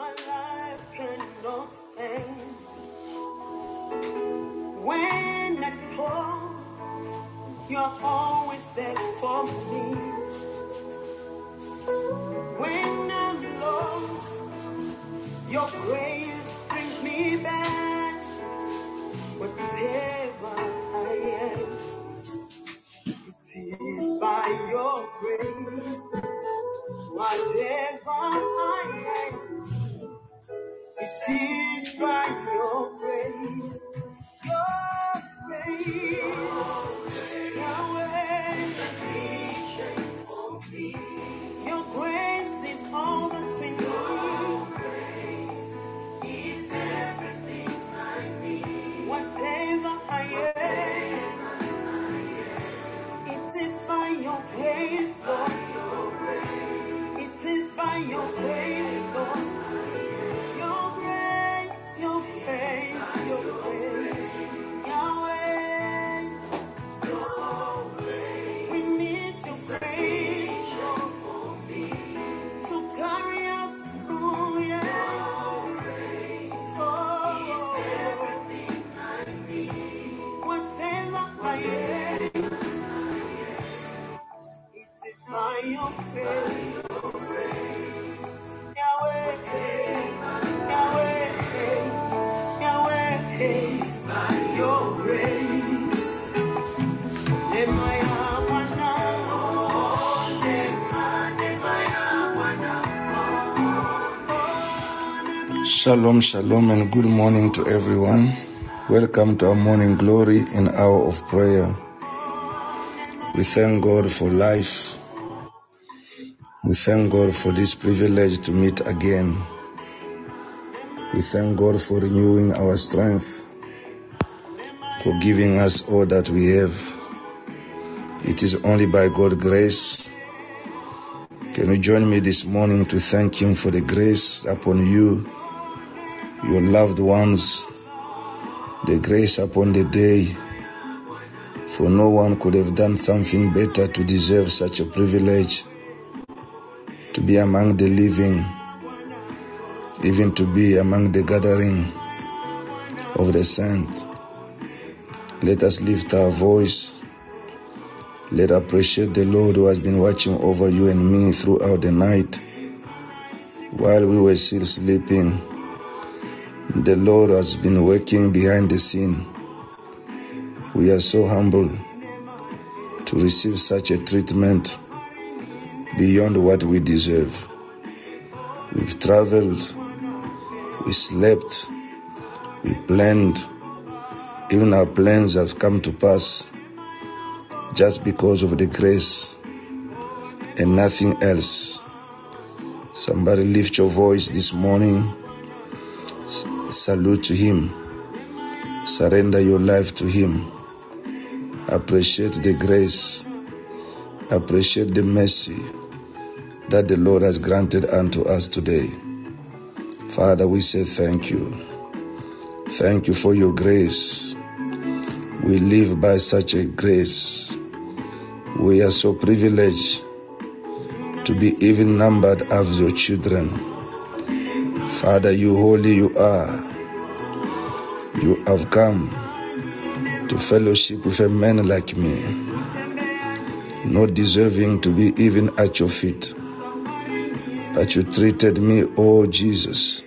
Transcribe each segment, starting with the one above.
My life cannot stand when I fall. You're always there for me. When I'm lost, your grace Shalom, and good morning to everyone. Welcome to our morning glory and hour of prayer. We thank God for life. We thank God for this privilege to meet again. We thank God for renewing our strength, for giving us all that we have. It is only by God's grace. Can you join me this morning to thank Him for the grace upon you, your loved ones, the grace upon the day? For no one could have done something better to deserve such a privilege to be among the living, even to be among the gathering of the saints. Let us lift our voice. Let us appreciate the Lord who has been watching over you and me throughout the night while we were still sleeping. The Lord has been working behind the scene. We are so humble to receive such a treatment beyond what we deserve. We've traveled, we slept, we planned, even our plans have come to pass just because of the grace and nothing else. Somebody lift your voice this morning, salute to Him, surrender your life to Him, appreciate the grace, appreciate the mercy that the Lord has granted unto us today. Father, we say thank you. Thank you for your grace. We live by such a grace. We are so privileged to be even numbered as your children. Father, you holy you are. You have come to fellowship with a man like me, not deserving to be even at your feet. But you treated me, oh Jesus,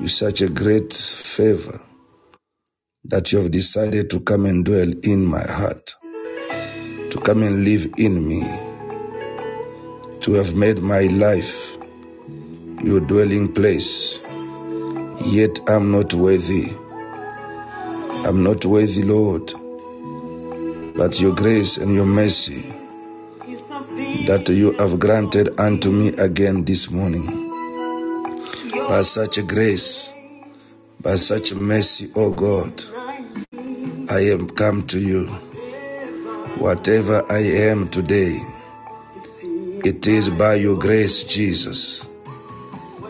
with such a great favor that you have decided to come and dwell in my heart, to come and live in me, to have made my life your dwelling place. Yet I'm not worthy. I'm not worthy, Lord. But your grace and your mercy that you have granted unto me again this morning. By such a grace, by such mercy, O God, I am come to you. Whatever I am today, it is by your grace, Jesus.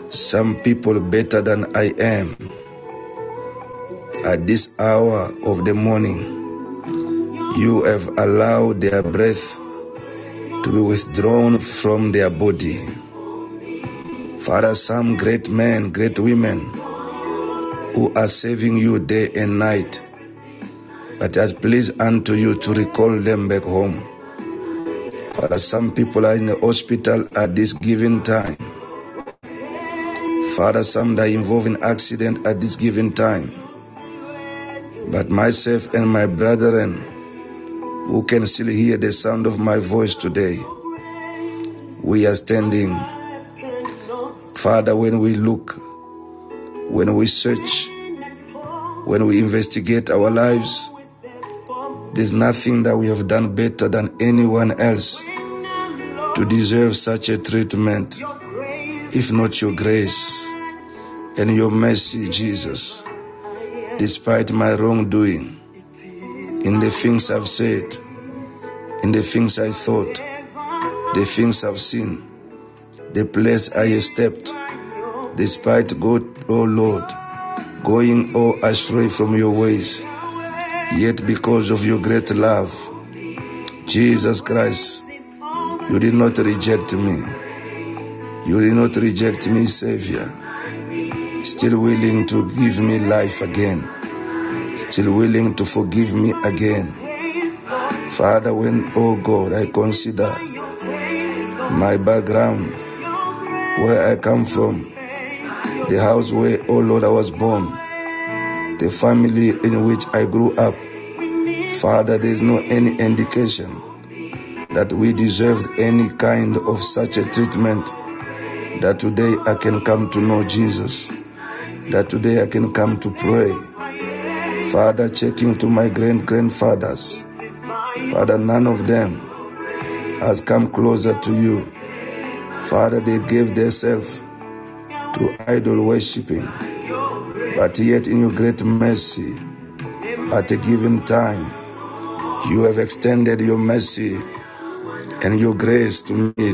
Some people better than I am at this hour of the morning, you have allowed their breath to be withdrawn from their body. Father, some great men, great women who are serving you day and night, but it has pleased unto you to recall them back home. Father, some people are in the hospital at this given time. Father, some are involved in accident at this given time. But myself and my brethren who can still hear the sound of my voice today, we are standing. Father, when we look, when we search, when we investigate our lives, there's nothing that we have done better than anyone else to deserve such a treatment, if not your grace and your mercy, Jesus. Despite my wrongdoing, in the things I've said, in the things I thought, the things I've seen, the place I have stepped, despite God, oh Lord, going all astray from your ways, yet because of your great love, Jesus Christ, you did not reject me. You did not reject me, Savior. Still willing to give me life again. Still willing to forgive me again. Father, when, oh God, I consider my background, where I come from, the house where, oh Lord, I was born, the family in which I grew up, Father, there is no any indication that we deserved any kind of such a treatment that today I can come to know Jesus, that today I can come to pray. Father, checking to my grand grandfathers, Father, none of them has come closer to you. Father, they gave themselves to idol worshiping, but yet in your great mercy, at a given time, you have extended your mercy and your grace to me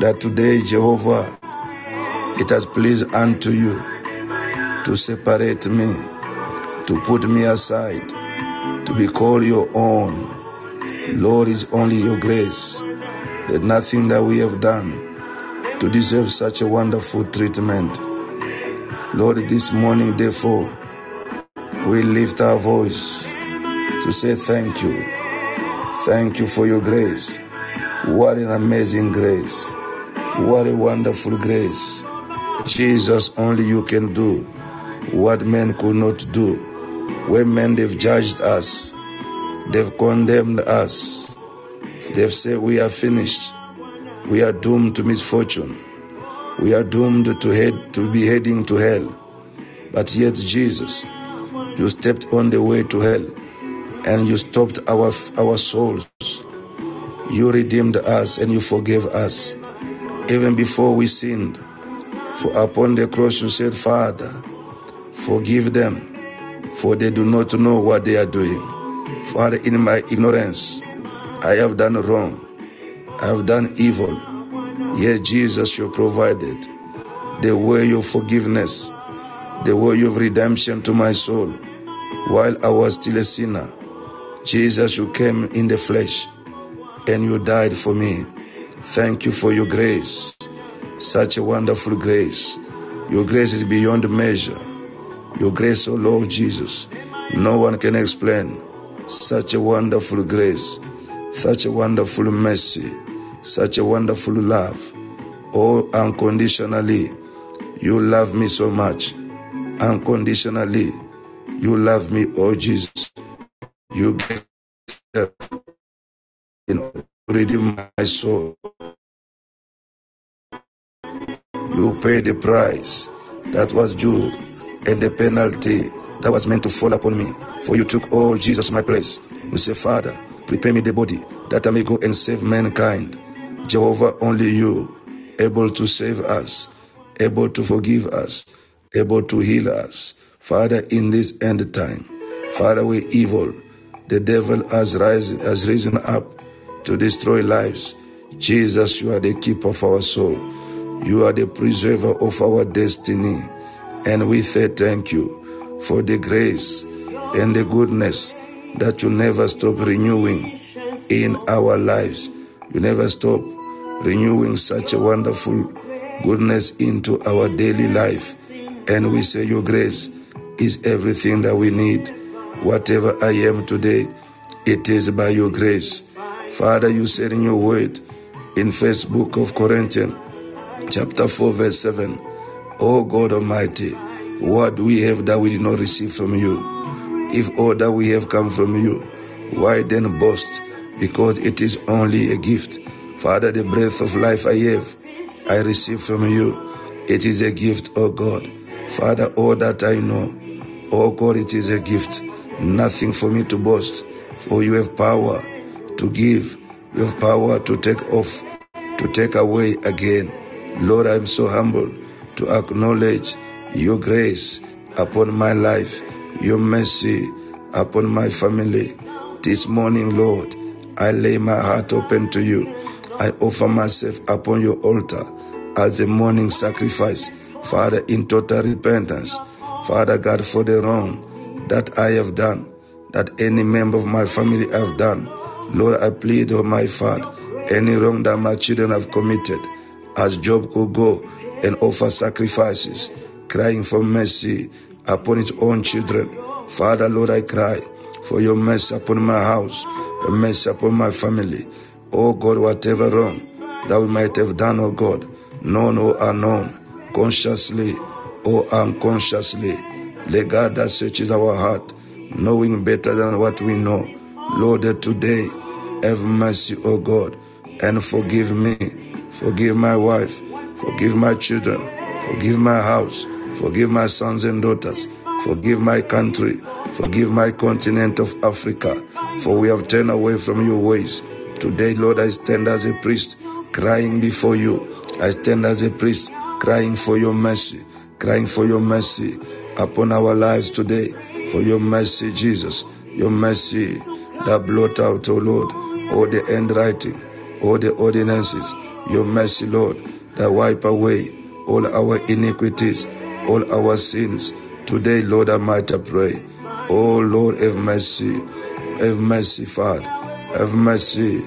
that today, Jehovah, it has pleased unto you to separate me, to put me aside, to be called your own. Lord, is only your grace. There's nothing that we have done to deserve such a wonderful treatment. Lord, this morning, therefore, we lift our voice to say thank you. Thank you for your grace. What an amazing grace. What a wonderful grace. Jesus, only you can do what men could not do. When men they've judged us, they've condemned us, they've said we are finished, we are doomed to misfortune, we are doomed to head to be heading to hell. But yet, Jesus, you stepped on the way to hell and you stopped our our souls. You redeemed us and you forgave us even before we sinned. For upon the cross you said, Father, forgive them, for they do not know what they are doing. Father, in my ignorance, I have done wrong. I have done evil. Yet, Jesus, you provided the way of forgiveness, the way of redemption to my soul. While I was still a sinner, Jesus, you came in the flesh and you died for me. Thank you for your grace. Such a wonderful grace. Your grace is beyond measure. Your grace, O oh Lord Jesus, no one can explain. Such a wonderful grace, such a wonderful mercy, such a wonderful love. Oh, unconditionally, you love me so much. Unconditionally, you love me, oh Jesus. You order to redeem my soul. You paid the price that was due and the penalty that was meant to fall upon me. For you took all Jesus my place. We say, Father, prepare me the body that I may go and save mankind. Jehovah, only you, able to save us, able to forgive us, able to heal us. Father, in this end time, Father, we evil. The devil has risen, has risen up to destroy lives. Jesus, you are the keeper of our soul. You are the preserver of our destiny. And we say thank you for the grace and the goodness that you never stop renewing in our lives. You never stop renewing such a wonderful goodness into our daily life. And we say your grace is everything that we need. Whatever I am today, it is by your grace. Father, you said in your word in first book of Corinthians, chapter 4, verse 7, O God Almighty, what we have that we did not receive from you? If all that we have come from you, why then boast? Because it is only a gift. Father, the breath of life I have, I receive from you. It is a gift, O God. Father, all that I know, O God, it is a gift. Nothing for me to boast, for you have power to give. You have power to take off, to take away again. Lord, I am so humble to acknowledge your grace upon my life, your mercy upon my family. This morning, Lord, I lay my heart open to you. I offer myself upon your altar as a morning sacrifice, Father, in total repentance. Father God, for the wrong that I have done, that any member of my family have done. Lord, I plead, oh my Father, any wrong that my children have committed, as Job could go and offer sacrifices, crying for mercy upon his own children. Father, Lord, I cry for your mercy upon my house, your mercy upon my family. Oh God, whatever wrong that we might have done, oh God, known or unknown, consciously or unconsciously, the God that searches our heart, knowing better than what we know. Lord, today, have mercy, O God, and forgive me. Forgive my wife. Forgive my children. Forgive my house. Forgive my sons and daughters. Forgive my country. Forgive my continent of Africa. For we have turned away from your ways. Today, Lord, I stand as a priest, crying before you. I stand as a priest, crying for your mercy, crying for your mercy upon our lives today. For your mercy, Jesus. Your mercy that blot out, O Lord, all the handwriting, all the ordinances. Your mercy, Lord, that wipe away all our iniquities, all our sins. Today, Lord, I might pray. Oh Lord, have mercy. Have mercy, Father. Have mercy.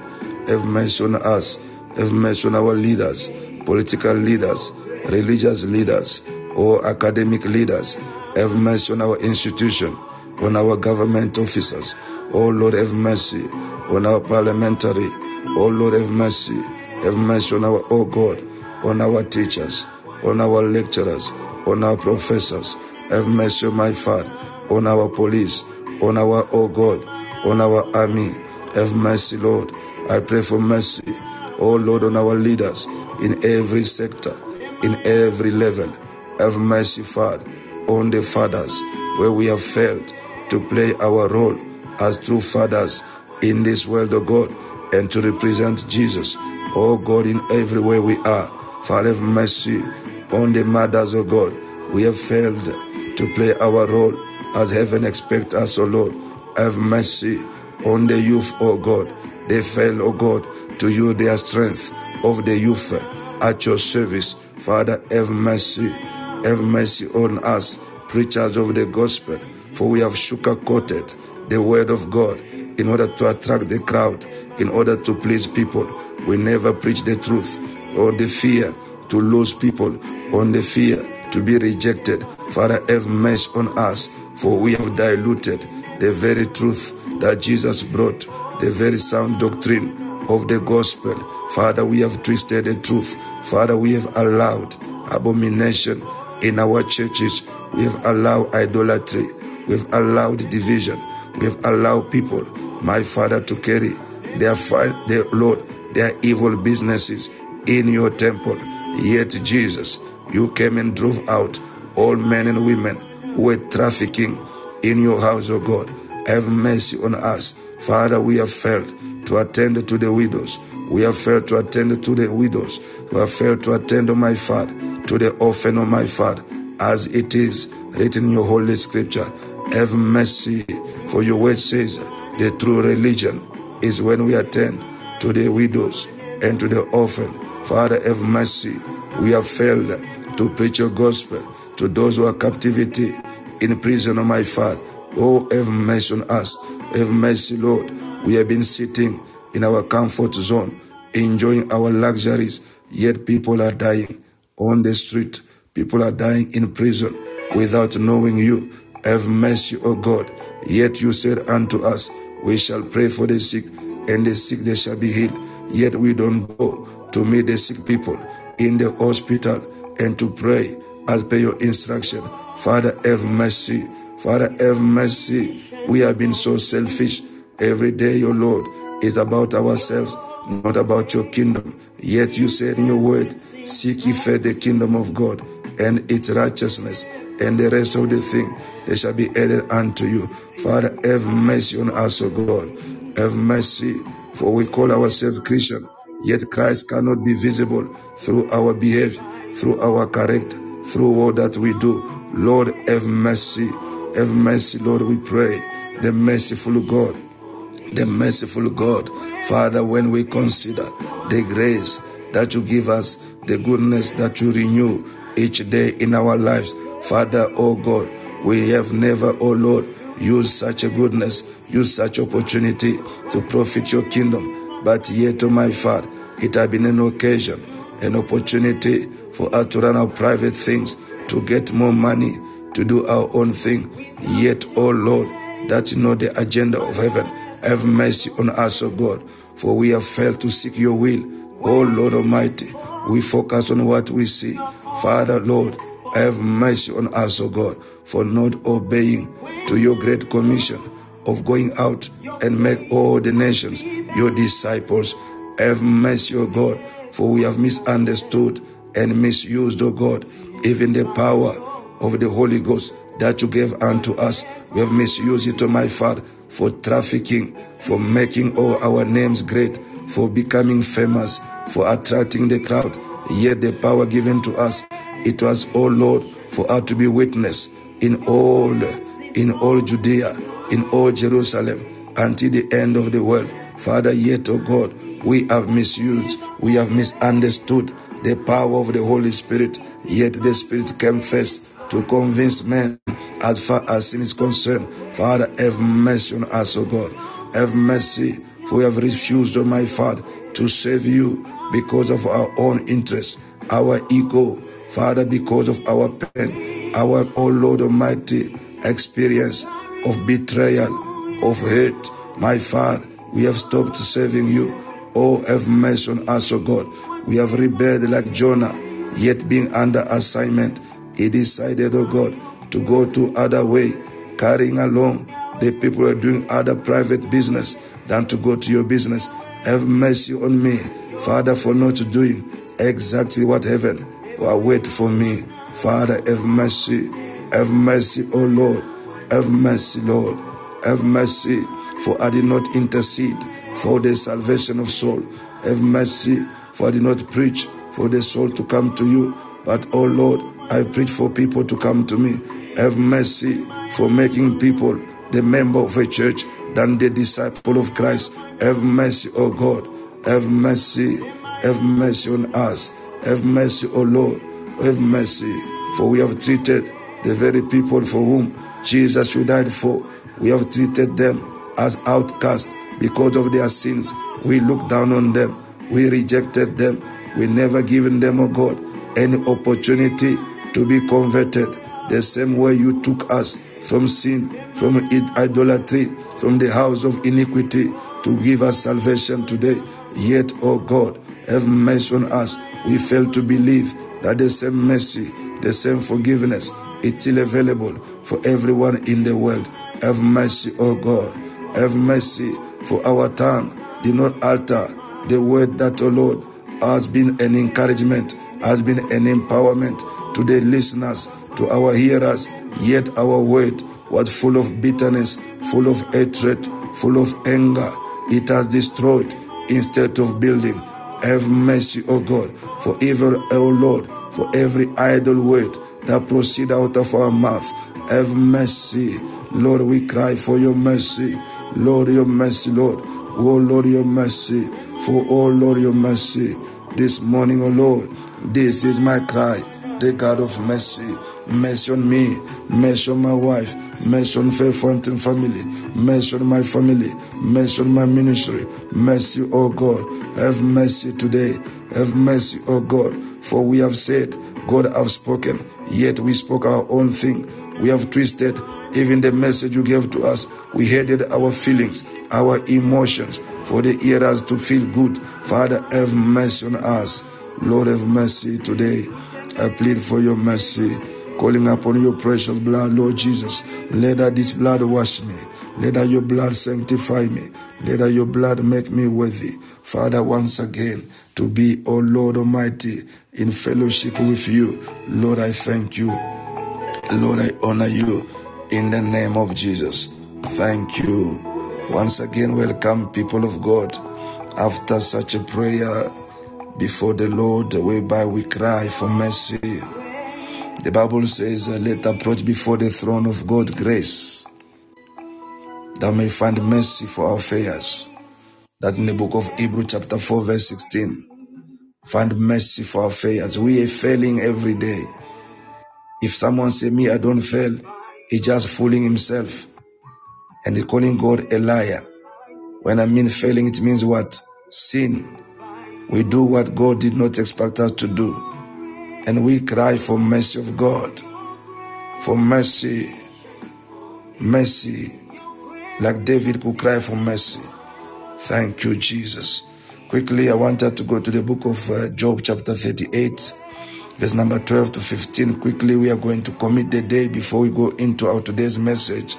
Have mercy on us. Have mercy on our leaders, political leaders, religious leaders, or academic leaders. Have mercy on our institution, on our government officers. Oh Lord, have mercy on our parliamentary. Oh Lord, have mercy. Have mercy on our, oh God, on our teachers, on our lecturers, on our professors. Have mercy, my Father, on our police, on our, oh God, on our army. Have mercy, Lord. I pray for mercy, oh Lord, on our leaders in every sector, in every level. Have mercy, Father, on the fathers where we have failed to play our role as true fathers in this world, of God, and to represent Jesus, oh God, in every way we are. Father, have mercy on the mothers, of God. We have failed to play our role as heaven expects us, O Lord. Have mercy on the youth, O God. They fail, O God, to use their strength of the youth at your service. Father, have mercy. Have mercy on us, preachers of the gospel, for we have sugar-coated the word of God in order to attract the crowd, in order to please people. We never preach the truth on the fear to lose people, on the fear to be rejected. Father, have mercy on us, for we have diluted the very truth that Jesus brought, the very sound doctrine of the gospel. Father, we have twisted the truth. Father, we have allowed abomination in our churches. We have allowed idolatry. We have allowed division. We have allowed people, my Father, to carry their, their Lord, their evil businesses in your temple. Yet, Jesus, you came and drove out all men and women who were trafficking in your house, O oh God. Have mercy on us. Father, we have failed to attend to the widows. We have failed to attend to the widows. We have failed to attend, O my Father, to the orphan, O my Father, as it is written in your holy scripture. Have mercy, for your word says the true religion is when we attend to the widows and to the orphan. Father, have mercy. We have failed to preach your gospel to those who are captivity in prison, oh my Father. Oh, have mercy on us. Have mercy, Lord. We have been sitting in our comfort zone, enjoying our luxuries, yet people are dying. on the street. People are dying in prison without knowing you. Have mercy, O God. Yet you said unto us, We shall pray for the sick, and the sick they shall be healed. Yet we don't go to meet the sick people in the hospital and to pray as per your instruction. Father, have mercy. Father, have mercy. We have been so selfish. Every day, your Lord, is about ourselves, not about your kingdom. Yet you said in your word, Seek ye first the kingdom of God and its righteousness, and the rest of the thing they shall be added unto you. Father, have mercy on us, O God. Have mercy, for we call ourselves Christian, yet Christ cannot be visible through our behavior, through our character, through all that we do. Lord, have mercy. Have mercy, Lord, we pray. The merciful God, the merciful God. Father, when we consider the grace that you give us, the goodness that you renew each day in our lives, Father, oh God, we have never, oh Lord, used such a goodness, used such opportunity to profit your kingdom. But yet, oh my Father, it has been an occasion, an opportunity for us to run our private things, to get more money, to do our own thing. Yet, oh Lord, that's not the agenda of heaven. Have mercy on us, O God, for we have failed to seek your will. Oh Lord Almighty, we focus on what we see. Father, Lord, have mercy on us, O God, for not obeying to your great commission of going out and make all the nations your disciples. Have mercy, O God, for we have misunderstood and misused, O God, even the power of the Holy Ghost that you gave unto us. We have misused it, O my Father, for trafficking, for making all our names great, for becoming famous, for attracting the crowd. Yet the power given to us, it was, O Lord, for us to be witness in all, in all Judea, in all Jerusalem, until the end of the world. Father, yet, O God, we have misused, we have misunderstood the power of the Holy Spirit, yet the Spirit came first to convince men as far as sin is concerned. Father, have mercy on us, O God. Have mercy, for we have refused, O my Father, to save you because of our own interest, our ego. Father, because of our pain, our, O Lord Almighty, experience of betrayal, of hate. My Father, we have stopped serving you. Oh, have mercy on us, O God. We have rebelled like Jonah, yet being under assignment. He decided, O God, to go to other way, carrying along the people who are doing other private business than to go to your business. Have mercy on me, Father, for not doing exactly what heaven will wait for me. Father, have mercy. Have mercy, O Lord. Have mercy, Lord. Have mercy, for I did not intercede for the salvation of soul. Have mercy, for I did not preach for the soul to come to you. But, oh Lord, I preach for people to come to me. Have mercy for making people the member of a church than the disciple of Christ. Have mercy, O God. Have mercy. Have mercy on us. Have mercy, O Lord. Have mercy. For we have treated the very people for whom Jesus you died for. We have treated them as outcasts because of their sins. We looked down on them. We rejected them. We never given them, O God, any opportunity to be converted the same way you took us from sin, from idolatry, from the house of iniquity to give us salvation today. Yet, oh God, have mercy on us. We fail to believe that the same mercy, the same forgiveness is still available for everyone in the world. Have mercy, oh God. Have mercy for our tongue. Do not alter the word that, oh Lord, has been an encouragement, has been an empowerment to the listeners to our hearers, yet our word was full of bitterness, full of hatred, full of anger. It has destroyed instead of building. Have mercy, O God, for every, O Lord, for every idle word that proceed out of our mouth. Have mercy. Lord, we cry for your mercy. Lord, your mercy, Lord. Oh, Lord, your mercy. For, oh, Lord, your mercy. This morning, oh, Lord, this is my cry. The God of mercy mercy on me, mercy on my wife, mercy on Fair Fountain family, mercy on my family, mercy on my ministry, mercy, oh God, have mercy today, have mercy, oh God, for we have said God have spoken, yet we spoke our own thing. We have twisted even the message you gave to us. We headed our feelings, our emotions for the ears to feel good. Father, have mercy on us. Lord, have mercy today. I plead for your mercy, calling upon your precious blood, Lord Jesus. Let that this blood wash me. Let that your blood sanctify me. Let that your blood make me worthy. Father, once again, to be, O oh Lord Almighty, in fellowship with you. Lord, I thank you. Lord, I honor you in the name of Jesus. Thank you. Once again, welcome, people of God. After such a prayer before the Lord, whereby we cry for mercy, the Bible says, uh, Let approach before the throne of God grace, that may find mercy for our affairs. That in the book of Hebrew, chapter 4, verse 16 Find mercy for our failures. We are failing every day. If someone say me, I don't fail, he just fooling himself and he calling God a liar. When I mean failing, it means what? Sin. We do what God did not expect us to do. And we cry for mercy of God. For mercy. Mercy. Like David could cry for mercy. Thank you, Jesus. Quickly, I wanted to go to the book of uh, Job, chapter 38, verse number 12 to 15. Quickly, we are going to commit the day before we go into our today's message.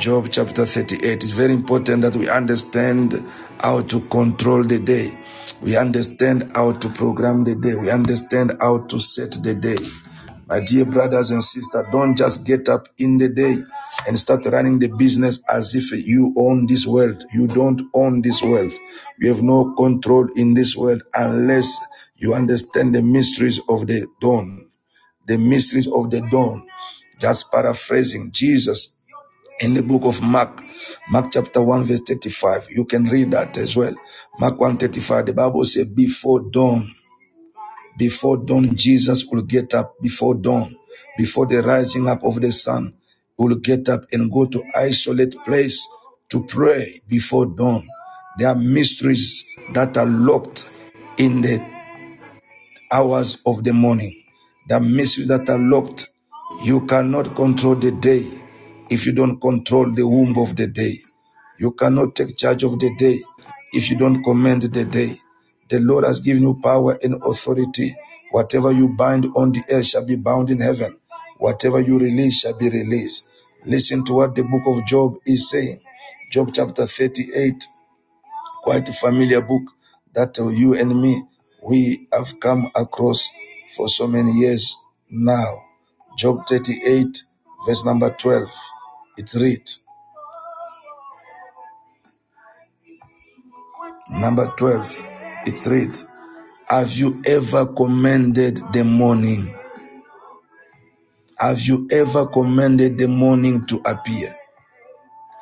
Job, chapter 38. It's very important that we understand how to control the day. We understand how to program the day. We understand how to set the day. My dear brothers and sisters, don't just get up in the day and start running the business as if you own this world. You don't own this world. You have no control in this world unless you understand the mysteries of the dawn. The mysteries of the dawn. Just paraphrasing Jesus in the book of Mark, Mark chapter 1 verse 35. You can read that as well. Mark 1 35, the Bible says before dawn, before dawn, Jesus will get up before dawn, before the rising up of the sun. Will get up and go to isolate place to pray before dawn. There are mysteries that are locked in the hours of the morning. The mysteries that are locked. You cannot control the day if you don't control the womb of the day. You cannot take charge of the day if you don't command the day. The Lord has given you power and authority. Whatever you bind on the earth shall be bound in heaven. Whatever you release shall be released. Listen to what the book of Job is saying. Job chapter 38, quite a familiar book that you and me, we have come across for so many years now. Job 38, verse number 12. It reads, Number 12, it reads, Have you ever commanded the morning? Have you ever commanded the morning to appear?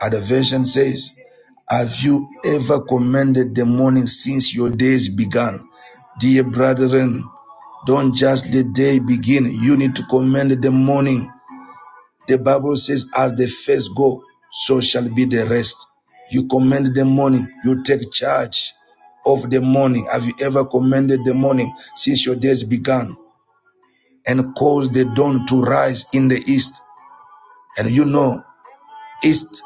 Other version says, Have you ever commanded the morning since your days began? Dear brethren, don't just the day begin. You need to command the morning. The Bible says, As the first go, so shall be the rest. You command the morning, you take charge of the morning. Have you ever commanded the morning since your days began and caused the dawn to rise in the east? And you know, east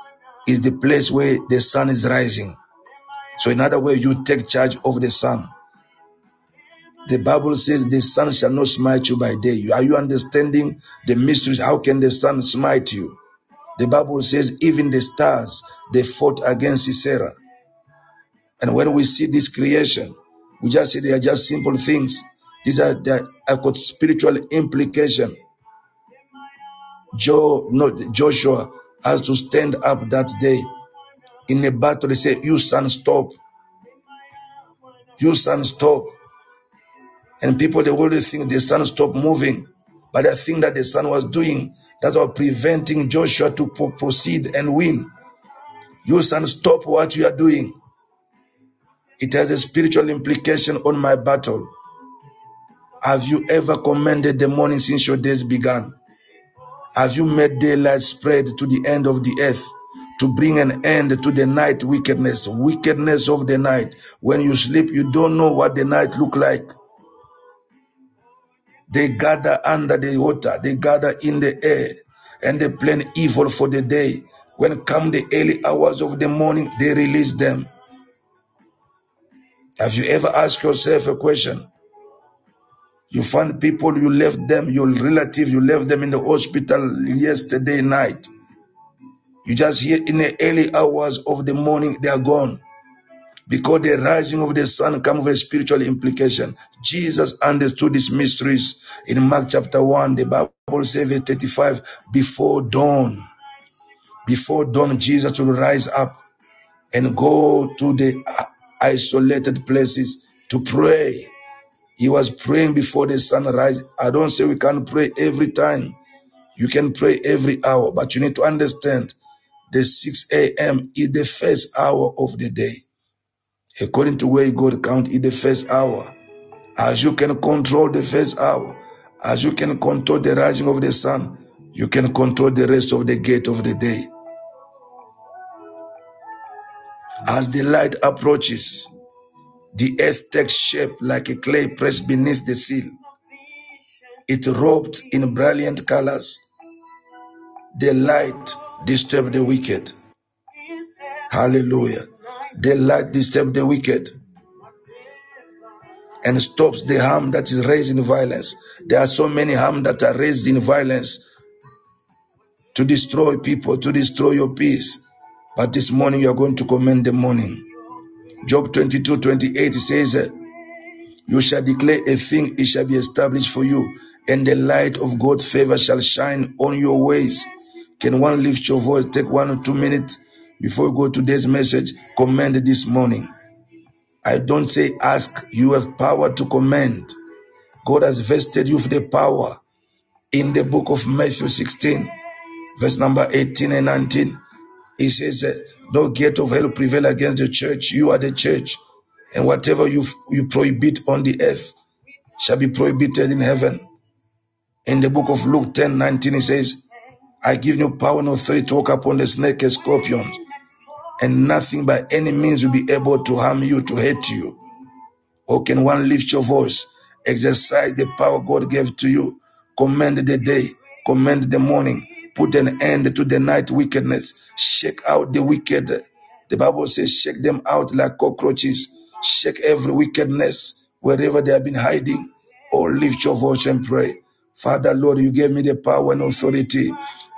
is the place where the sun is rising. So, in other words, you take charge of the sun. The Bible says the sun shall not smite you by day. Are you understanding the mysteries? How can the sun smite you? The Bible says even the stars, they fought against Sisera. And when we see this creation, we just say they are just simple things. These are that have got spiritual implication. Joe, not Joshua, has to stand up that day in a battle. They say, "You son, stop! You son, stop!" And people they always think the sun stopped moving, but the thing that the sun was doing that was preventing Joshua to proceed and win. You son, stop what you are doing. It has a spiritual implication on my battle. Have you ever commanded the morning since your days began? Have you made daylight spread to the end of the earth to bring an end to the night wickedness, wickedness of the night? When you sleep, you don't know what the night look like. They gather under the water, they gather in the air, and they plan evil for the day. When come the early hours of the morning, they release them. Have you ever asked yourself a question? You find people, you left them, your relative, you left them in the hospital yesterday night. You just hear in the early hours of the morning, they are gone. Because the rising of the sun comes with a spiritual implication. Jesus understood these mysteries. In Mark chapter 1, the Bible says, verse 35, before dawn, before dawn, Jesus will rise up and go to the isolated places to pray. He was praying before the sunrise. I don't say we can't pray every time. You can pray every hour, but you need to understand the 6 a.m. is the first hour of the day. According to where God count in the first hour. As you can control the first hour, as you can control the rising of the sun, you can control the rest of the gate of the day. As the light approaches, the earth takes shape like a clay pressed beneath the seal. It robed in brilliant colors. The light disturbed the wicked. Hallelujah. The light disturbed the wicked and stops the harm that is raised in violence. There are so many harm that are raised in violence to destroy people, to destroy your peace. But this morning you are going to commend the morning. Job 22, 28 says, You shall declare a thing, it shall be established for you, and the light of God's favor shall shine on your ways. Can one lift your voice? Take one or two minutes before we go to today's message. Commend this morning. I don't say ask, you have power to command. God has vested you with the power. In the book of Matthew 16, verse number 18 and 19, he says, uh, No gate of hell prevail against the church. You are the church. And whatever you, you prohibit on the earth shall be prohibited in heaven. In the book of Luke 10, 19, he says, I give you power and authority to walk upon the snake and scorpions, and nothing by any means will be able to harm you, to hurt you. Or can one lift your voice, exercise the power God gave to you, command the day, command the morning, put an end to the night wickedness, shake out the wicked. The Bible says, shake them out like cockroaches, shake every wickedness wherever they have been hiding. Or lift your voice and pray. Father, Lord, you gave me the power and authority,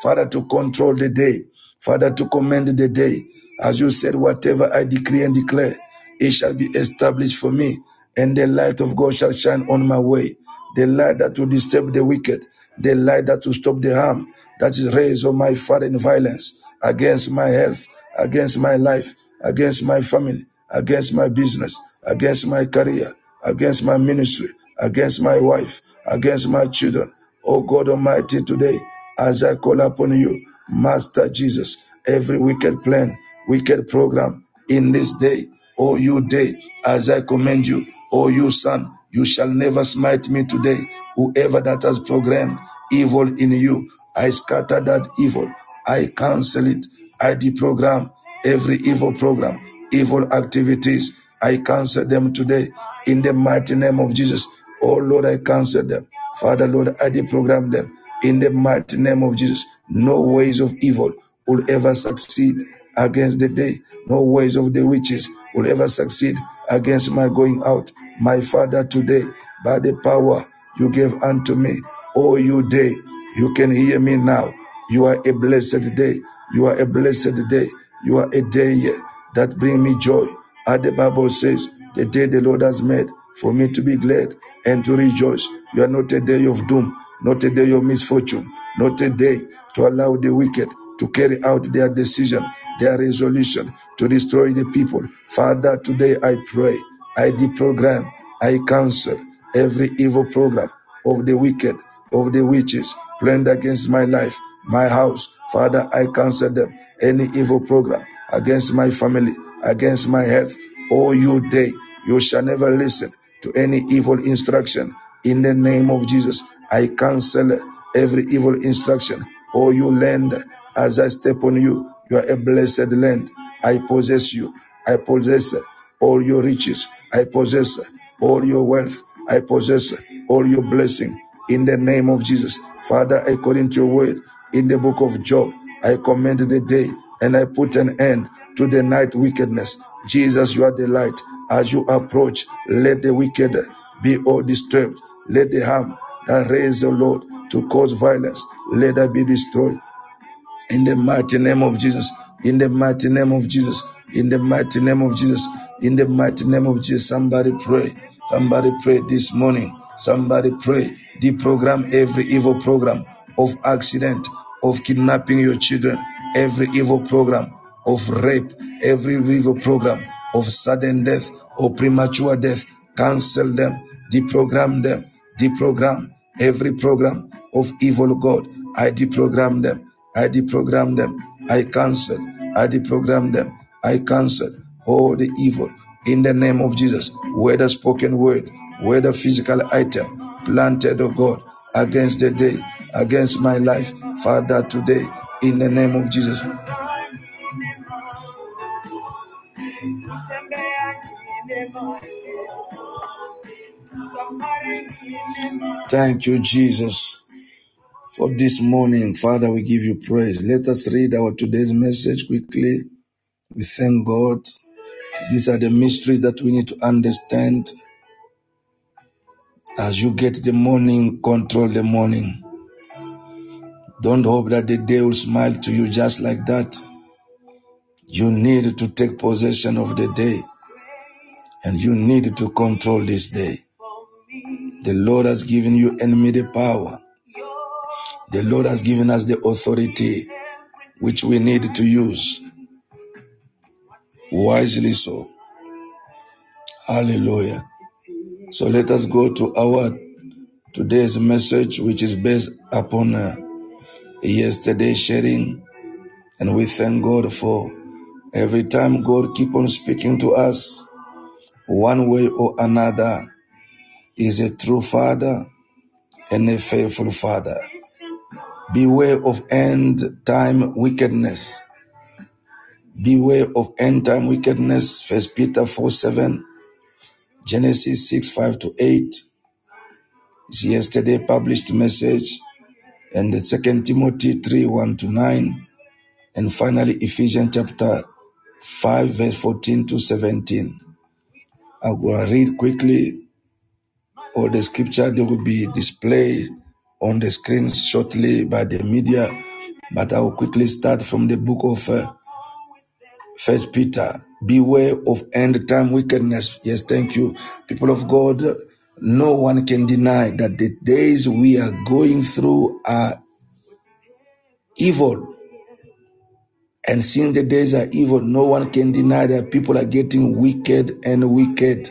Father, to control the day, Father, to command the day. As you said, whatever I decree and declare, it shall be established for me and the light of God shall shine on my way. The light that will disturb the wicked, the light that will stop the harm that is raised on my father in violence against my health, against my life, against my family, against my business, against my career, against my ministry, against my wife, against my children. Oh God Almighty, today, as I call upon you, Master Jesus, every wicked plan, wicked program in this day, O you day, as I commend you, O you son, you shall never smite me today. Whoever that has programmed evil in you, I scatter that evil. I cancel it. I deprogram every evil program, evil activities. I cancel them today in the mighty name of Jesus. Oh Lord, I cancel them. Father, Lord, I deprogram them in the mighty name of Jesus. No ways of evil will ever succeed against the day. No ways of the witches will ever succeed against my going out. My Father, today, by the power you gave unto me, O you day, you can hear me now. You are a blessed day. You are a blessed day. You are a day that bring me joy. As the Bible says, the day the Lord has made for me to be glad and to rejoice. You are not a day of doom, not a day of misfortune, not a day to allow the wicked to carry out their decision, their resolution to destroy the people. Father, today I pray, I deprogram, I cancel every evil program of the wicked, of the witches planned against my life, my house. Father, I cancel them. Any evil program against my family, against my health, all you day, you shall never listen to any evil instruction. In the name of Jesus, I cancel every evil instruction. Oh, you land, as I step on you, you are a blessed land. I possess you. I possess all your riches. I possess all your wealth. I possess all your blessing. in the name of Jesus. Father, according to your word in the book of Job, I command the day and I put an end to the night wickedness. Jesus, you are the light. As you approach, let the wicked be all disturbed. Let the harm that raise the Lord to cause violence, let that be destroyed. In the mighty name of Jesus. In the mighty name of Jesus. In the mighty name of Jesus. In the mighty name of Jesus. Somebody pray. Somebody pray this morning. Somebody pray. Deprogram every evil program of accident, of kidnapping your children, every evil program of rape, every evil program of sudden death or premature death. Cancel them, deprogram them, deprogram every program of evil God. I deprogram them. I deprogram them. I cancel. I deprogram them. I cancel all the evil in the name of Jesus. Whether spoken word, whether physical item planted, oh God, against the day, against my life, Father, today, in the name of Jesus. Thank you, Jesus, for this morning. Father, we give you praise. Let us read our today's message quickly. We thank God. These are the mysteries that we need to understand. As you get the morning, control the morning. Don't hope that the day will smile to you just like that. You need to take possession of the day and you need to control this day. The Lord has given you enemy the power. The Lord has given us the authority which we need to use wisely so. Hallelujah. So let us go to our today's message, which is based upon uh, yesterday's sharing. And we thank God for every time God keep on speaking to us one way or another is a true father and a faithful father. Beware of end time wickedness. Beware of end time wickedness. First Peter 4 7, Genesis 6 5 to 8. It's yesterday published message. And the second Timothy 3 1 to 9. And finally Ephesians chapter 5 verse 14 to 17. I will read quickly all the scripture. They will be displayed on the screen shortly by the media. But I will quickly start from the book of uh, First Peter. Beware of end time wickedness. Yes, thank you. People of God, no one can deny that the days we are going through are evil. And since the days are evil, no one can deny that people are getting wicked and wicked.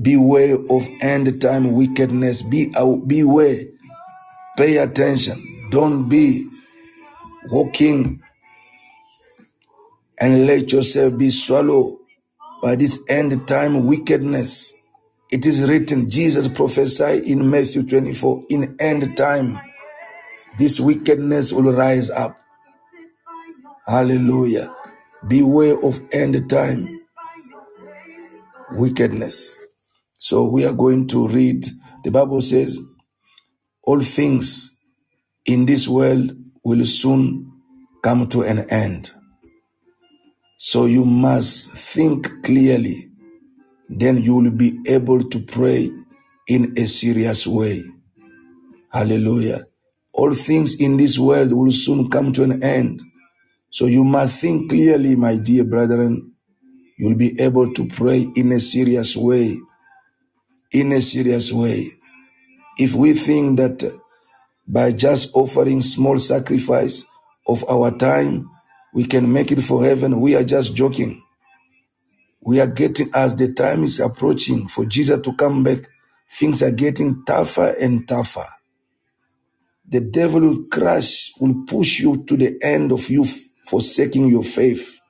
Beware of end time wickedness. Be beware. Pay attention. Don't be walking and let yourself be swallowed by this end time wickedness. It is written, Jesus prophesied in Matthew 24, in end time, this wickedness will rise up. Hallelujah. Beware of end time wickedness. So we are going to read, the Bible says, all things in this world will soon come to an end. So you must think clearly. Then you will be able to pray in a serious way. Hallelujah. All things in this world will soon come to an end. So you must think clearly, my dear brethren. You'll be able to pray in a serious way. In a serious way. If we think that by just offering small sacrifice of our time, we can make it for heaven, we are just joking. We are getting, as the time is approaching for Jesus to come back, things are getting tougher and tougher. The devil will crush, will push you to the end of you forsaking your faith.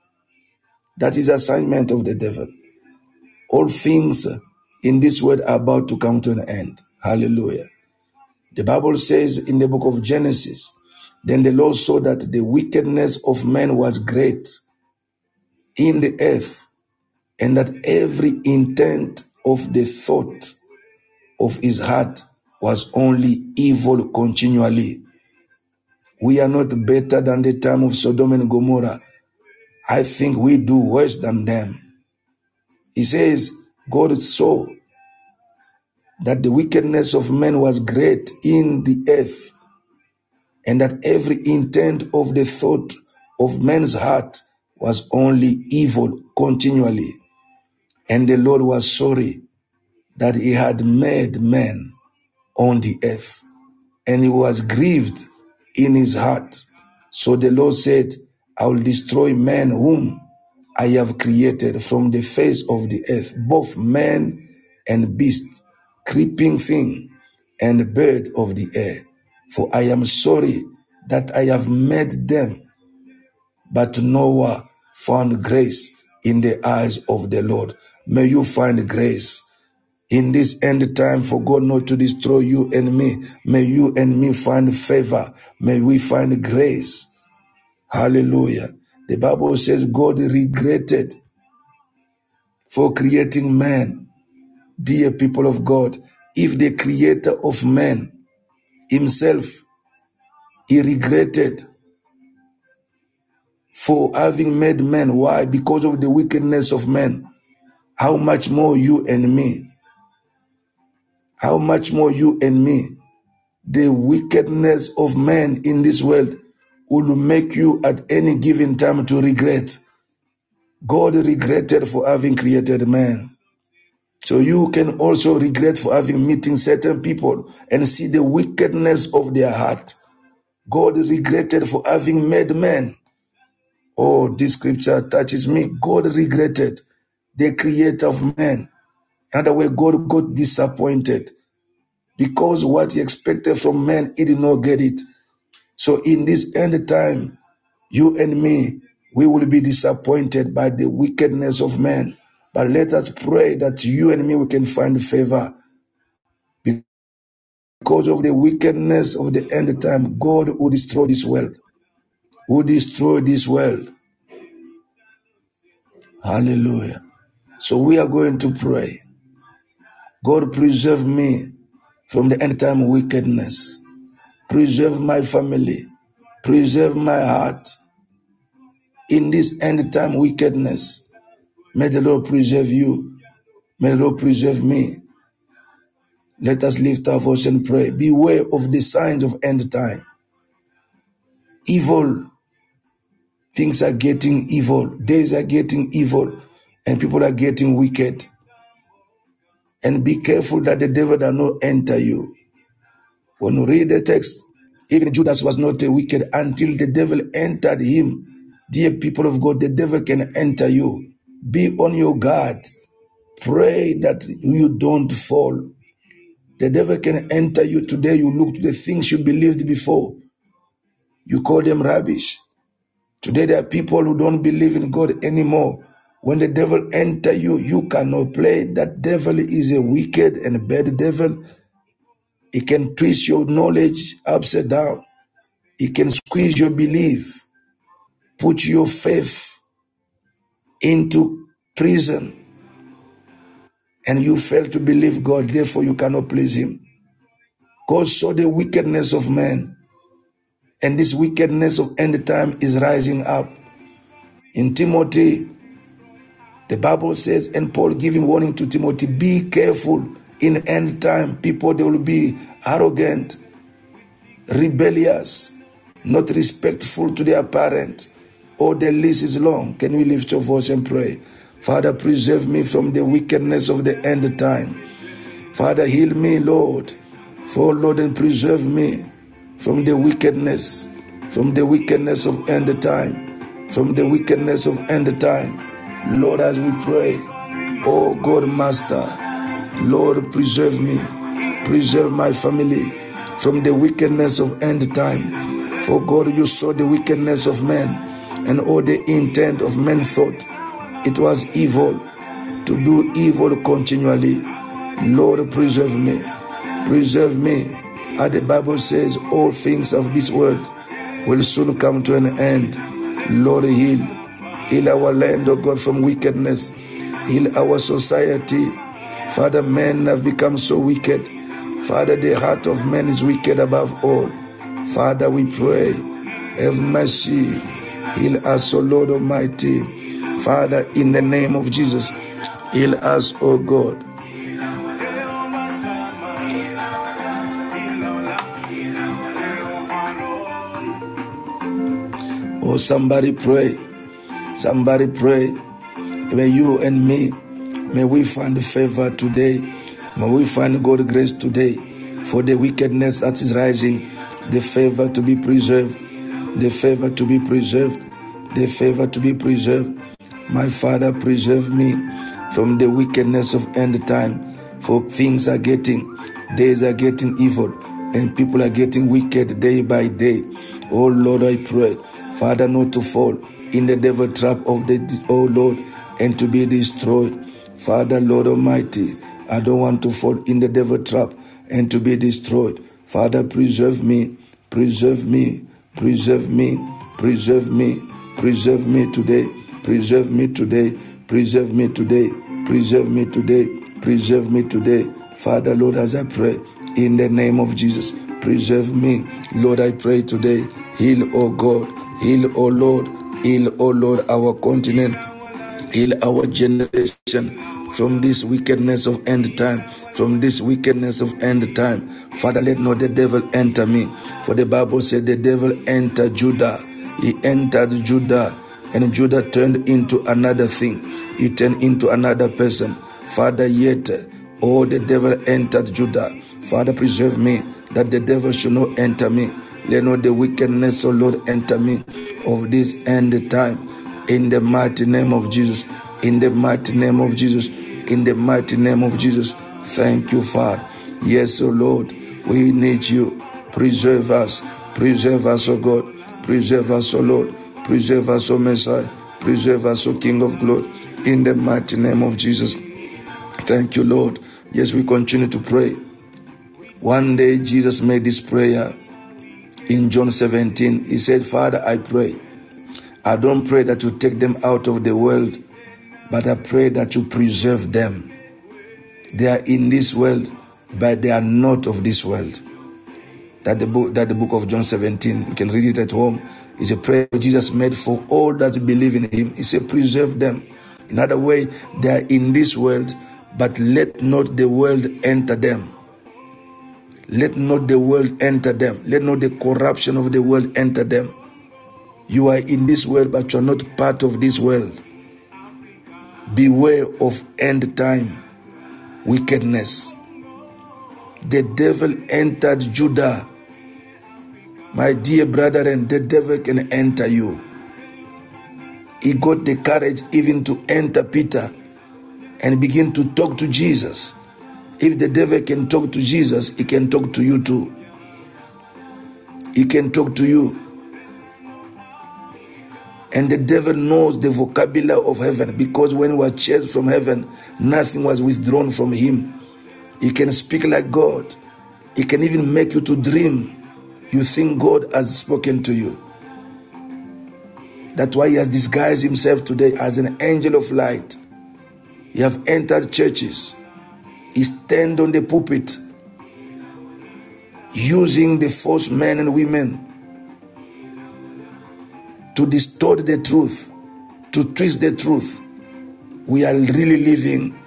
That is assignment of the devil. All things in this world are about to come to an end. Hallelujah. The Bible says in the book of Genesis, then the Lord saw that the wickedness of men was great in the earth, and that every intent of the thought of his heart was only evil continually. We are not better than the time of Sodom and Gomorrah. I think we do worse than them. He says, God saw that the wickedness of men was great in the earth, and that every intent of the thought of man's heart was only evil continually. And the Lord was sorry that he had made man on the earth, and he was grieved in his heart. So the Lord said, I will destroy man whom I have created from the face of the earth, both man and beast, creeping thing and bird of the air. For I am sorry that I have made them. But Noah found grace in the eyes of the Lord. May you find grace in this end time for God not to destroy you and me. May you and me find favor. May we find grace. Hallelujah. The Bible says God regretted for creating man. Dear people of God, if the creator of man himself, he regretted for having made man. Why? Because of the wickedness of man. How much more you and me? How much more you and me? The wickedness of man in this world will make you at any given time to regret. God regretted for having created man. So you can also regret for having meeting certain people and see the wickedness of their heart. God regretted for having made man. Oh, this scripture touches me. God regretted the creator of man. In other words, God got disappointed because what he expected from man, he did not get it. So in this end time, you and me, we will be disappointed by the wickedness of man. But let us pray that you and me we can find favor. Because of the wickedness of the end time, God will destroy this world. Will destroy this world. Hallelujah. So we are going to pray. God preserve me from the end time wickedness. Preserve my family. Preserve my heart. In this end time wickedness, may the Lord preserve you. May the Lord preserve me. Let us lift our voice and pray. Beware of the signs of end time. Evil. Things are getting evil. Days are getting evil. And people are getting wicked. And be careful that the devil does not enter you. When you read the text, even Judas was not a wicked until the devil entered him. Dear people of God, the devil can enter you. Be on your guard. Pray that you don't fall. The devil can enter you today. You look to the things you believed before. You call them rubbish. Today there are people who don't believe in God anymore. When the devil enter you, you cannot play. That devil is a wicked and bad devil. He can twist your knowledge upside down. He can squeeze your belief, put your faith into prison, and you fail to believe God, therefore you cannot please Him. God saw the wickedness of man, and this wickedness of end time is rising up. In Timothy, the Bible says, and Paul giving warning to Timothy, be careful in end time. People, they will be arrogant, rebellious, not respectful to their parent. Oh, the list is long. Can we lift your voice and pray? Father, preserve me from the wickedness of the end time. Father, heal me, Lord. For Lord, and preserve me from the wickedness, from the wickedness of end time, from the wickedness of end time. Lord, as we pray, oh God, Master, Lord, preserve me, preserve my family from the wickedness of end time. For God, you saw the wickedness of men and all the intent of men thought it was evil to do evil continually. Lord, preserve me, preserve me. As the Bible says, all things of this world will soon come to an end. Lord, heal Heal our land, O God, from wickedness. Heal our society. Father, men have become so wicked. Father, the heart of man is wicked above all. Father, we pray, have mercy. Heal us, O Lord Almighty. Father, in the name of Jesus, heal us, O God. Oh, somebody pray. Somebody pray. May you and me, may we find favor today. May we find God grace today for the wickedness that is rising, the favor to be preserved, the favor to be preserved, the favor to be preserved. My Father, preserve me from the wickedness of end time, for things are getting, days are getting evil, and people are getting wicked day by day. Oh Lord, I pray, Father, not to fall in the devil trap of the, oh Lord, and to be destroyed. Father, Lord Almighty, I don't want to fall in the devil trap and to be destroyed. Father, preserve me, preserve me, preserve me, preserve me, preserve me today, preserve me today, preserve me today, preserve me today, preserve me today. Father, Lord, as I pray, in the name of Jesus, preserve me. Lord, I pray today, heal, O God, heal, O Lord, heal, O Lord, our continent, heal our generation from this wickedness of end time, from this wickedness of end time. Father, let not the devil enter me. For the Bible said the devil entered Judah. He entered Judah, and Judah turned into another thing. He turned into another person. Father, yet, oh, the devil entered Judah. Father, preserve me that the devil should not enter me. Let not the wickedness, O Lord, enter me of this end time. In the mighty name of Jesus. In the mighty name of Jesus. In the mighty name of Jesus. Thank you, Father. Yes, O Lord, we need you. Preserve us. Preserve us, O God. Preserve us, O Lord. Preserve us, O Messiah. Preserve us, O King of glory. In the mighty name of Jesus. Thank you, Lord. Yes, we continue to pray. One day Jesus made this prayer in John 17. He said, Father, I pray. I don't pray that you take them out of the world, but I pray that you preserve them. They are in this world, but they are not of this world. That the book, that the book of John 17, you can read it at home. Is a prayer Jesus made for all that believe in Him. He said, preserve them. In other way, they are in this world, but let not the world enter them. Let not the world enter them. Let not the corruption of the world enter them. You are in this world, but you are not part of this world. Beware of end time wickedness. The devil entered Judah. My dear brother, and the devil can enter you. He got the courage even to enter Peter and begin to talk to Jesus. If the devil can talk to Jesus, he can talk to you too. He can talk to you. And the devil knows the vocabulary of heaven because when he was chased from heaven, nothing was withdrawn from him. He can speak like God. He can even make you to dream. You think God has spoken to you. That's why he has disguised himself today as an angel of light. He have entered churches. He stand on the pulpit using the false men and women to distort the truth, to twist the truth. We are really living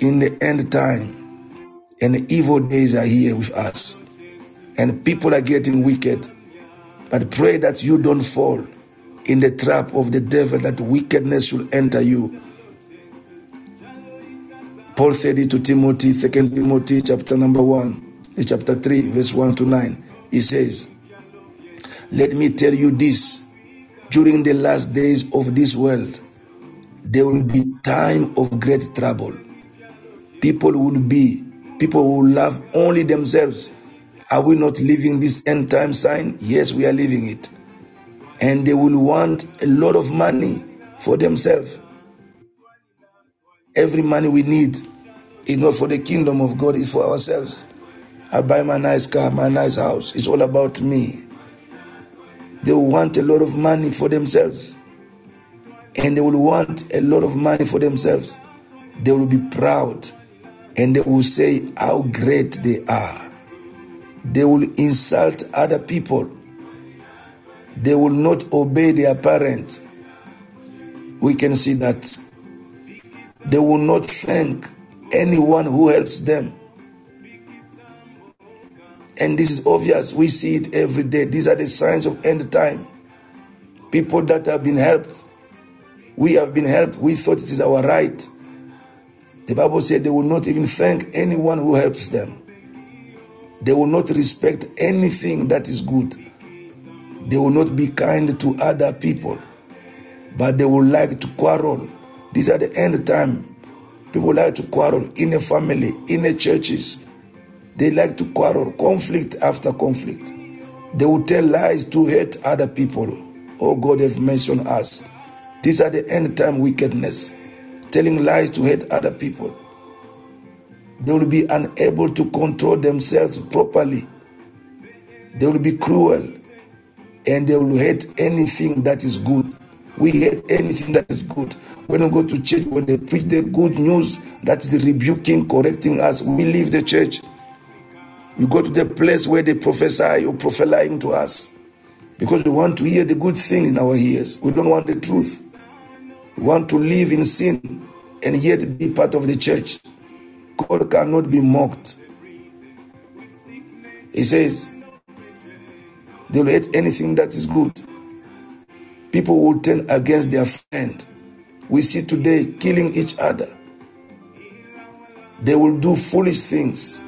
in the end time, and the evil days are here with us, and people are getting wicked. But pray that you don't fall in the trap of the devil, that wickedness should enter you. Paul said it to Timothy, 2 Timothy chapter number 1, eh, chapter 3, verse 1 to 9. He says, Let me tell you this during the last days of this world, there will be time of great trouble. People will be, people will love only themselves. Are we not living this end time sign? Yes, we are living it. And they will want a lot of money for themselves. Every money we need is not for the kingdom of God, it's for ourselves. I buy my nice car, my nice house. It's all about me. They will want a lot of money for themselves. And they will want a lot of money for themselves. They will be proud. and they will say how great they are. They will insult other people. They will not obey their parents. We can see that they will not thank anyone who helps them. And this is obvious. We see it every day. These are the signs of end time. People that have been helped. We have been helped. We thought it is our right. The Bible said they will not even thank anyone who helps them. They will not respect anything that is good. They will not be kind to other people, but they will like to quarrel. These are the end time. People like to quarrel in a family, in a churches. They like to quarrel, conflict after conflict. They will tell lies to hate other people. Oh God, have on us. These are the end time wickedness, telling lies to hate other people. They will be unable to control themselves properly. They will be cruel and they will hate anything that is good. We hate anything that is good. When we go to church, when they preach the good news that is rebuking, correcting us, we leave the church. We go to the place where they prophesy or prophesying to us because we want to hear the good thing in our ears. We don't want the truth. We want to live in sin and yet be part of the church. God cannot be mocked. He says, they will hate anything that is good. People will turn against their friend. We see today killing each other. They will do foolish things.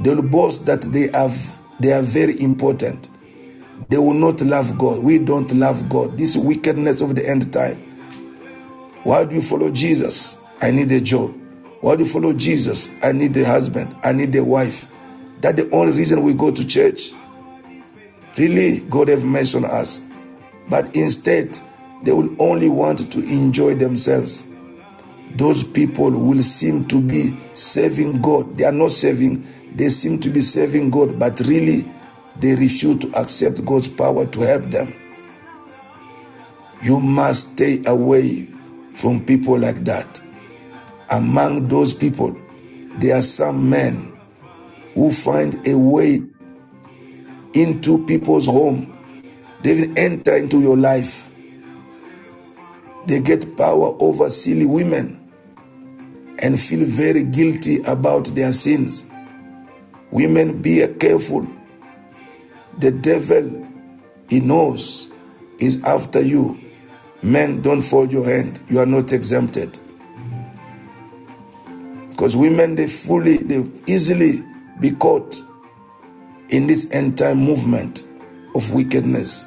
They will boast that they have they are very important. They will not love God. We don't love God. This wickedness of the end time. Why do you follow Jesus? I need a job. Why do you follow Jesus? I need a husband. I need a wife. That the only reason we go to church. Really, God have mercy on us. But instead, they will only want to enjoy themselves. Those people will seem to be serving God. They are not serving, they seem to be serving God, but really they refuse to accept God's power to help them. You must stay away from people like that. Among those people, there are some men who find a way into people's home. They even enter into your life. They get power over silly women and feel very guilty about their sins. Women, be careful. The devil, he knows, is after you. Men, don't fold your hand. You are not exempted. Because women, they fully, they easily be caught in this end time movement of wickedness.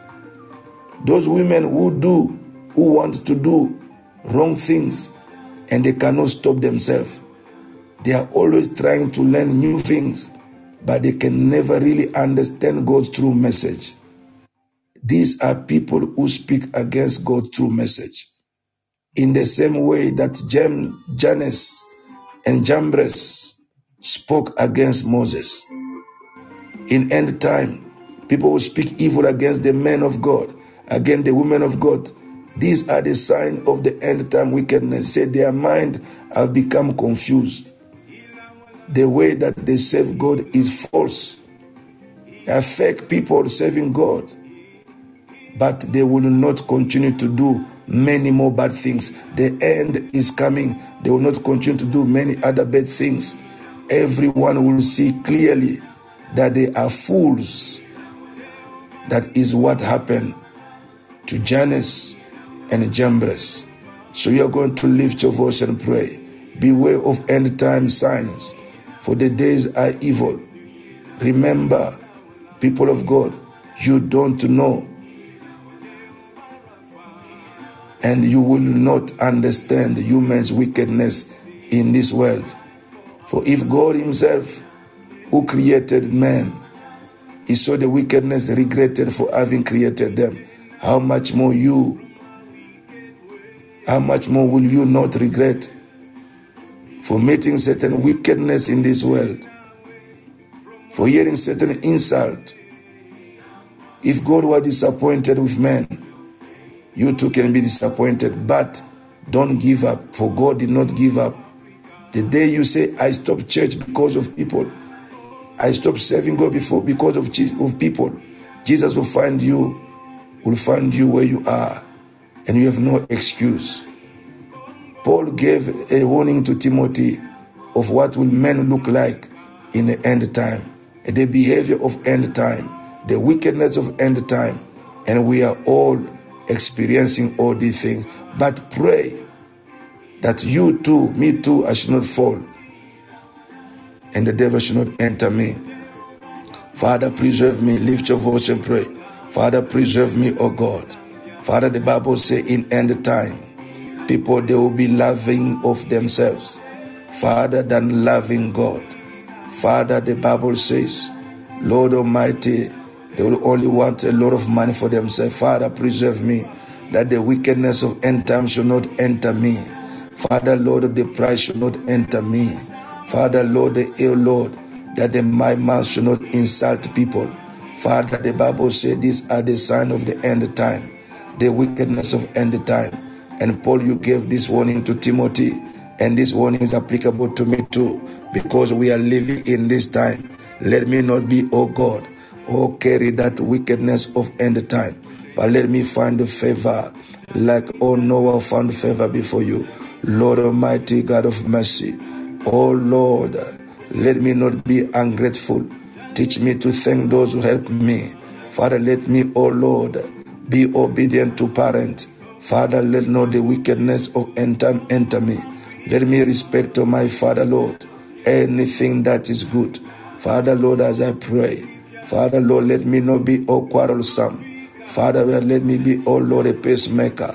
Those women who do, who want to do wrong things and they cannot stop themselves. They are always trying to learn new things, but they can never really understand God's true message. These are people who speak against God's true message. In the same way that Jem, Jannes and Jambres spoke against Moses. In end time, people will speak evil against the men of God, against the women of God. These are the sign of the end time wickedness. Say their mind have become confused. The way that they serve God is false. They fake people serving God, but they will not continue to do many more bad things. The end is coming. They will not continue to do many other bad things. Everyone will see clearly that they are fools. That is what happened to Jannes and Jambres. So you are going to lift your voice and pray. Beware of end time signs, for the days are evil. Remember, people of God, you don't know. And you will not understand human's wickedness in this world. For if God Himself, who created man, He saw the wickedness, regretted for having created them, how much more you how much more will you not regret for meeting certain wickedness in this world, for hearing certain insult? If God were disappointed with man, you too can be disappointed, but don't give up, for God did not give up. The day you say, I stop church because of people, I stop serving God before because of, of people, Jesus will find you, will find you where you are, and you have no excuse. Paul gave a warning to Timothy of what will men look like in the end time, the behavior of end time, the wickedness of end time, and we are all experiencing all these things. But pray that you too, me too, I should not fall, and the devil should not enter me. Father, preserve me. Lift your voice and pray. Father, preserve me, O God. Father, the Bible says in end time, people they will be loving of themselves, Father, than loving God. Father, the Bible says, Lord Almighty, they will only want a lot of money for themselves. Father, preserve me, that the wickedness of end time should not enter me. Father, Lord, of the pride should not enter me. Father, Lord, the ill Lord, that the, my mouth should not insult people. Father, the Bible says these are the sign of the end time, the wickedness of end time. And Paul, you gave this warning to Timothy, and this warning is applicable to me too, because we are living in this time. Let me not be, oh God, oh carry that wickedness of end time, but let me find favor, like oh Noah found favor before you. Lord Almighty, God of mercy, oh Lord, let me not be ungrateful. Teach me to thank those who help me. Father, let me, oh Lord, be obedient to parents. Father, let not the wickedness of end time enter me. Let me respect my Father, Lord, anything that is good. Father, Lord, as I pray, Father, Lord, let me not be all quarrelsome. Father, let me be, oh Lord, a pacemaker.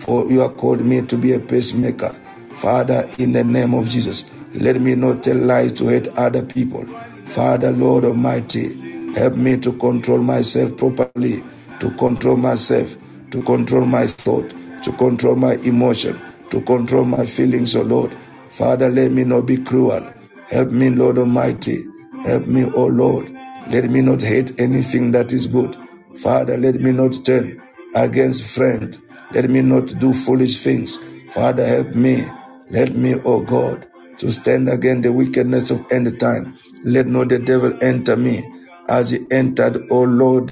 For you have called me to be a pacemaker. Father, in the name of Jesus, let me not tell lies to hate other people. Father, Lord Almighty, help me to control myself properly, to control myself, to control my thought, to control my emotion, to control my feelings, O oh Lord. Father, let me not be cruel. Help me, Lord Almighty. Help me, O oh Lord. Let me not hate anything that is good. Father, let me not turn against friend. Let me not do foolish things. Father, help me. Let me, O oh God, to stand against the wickedness of end time. Let not the devil enter me as he entered, O Lord,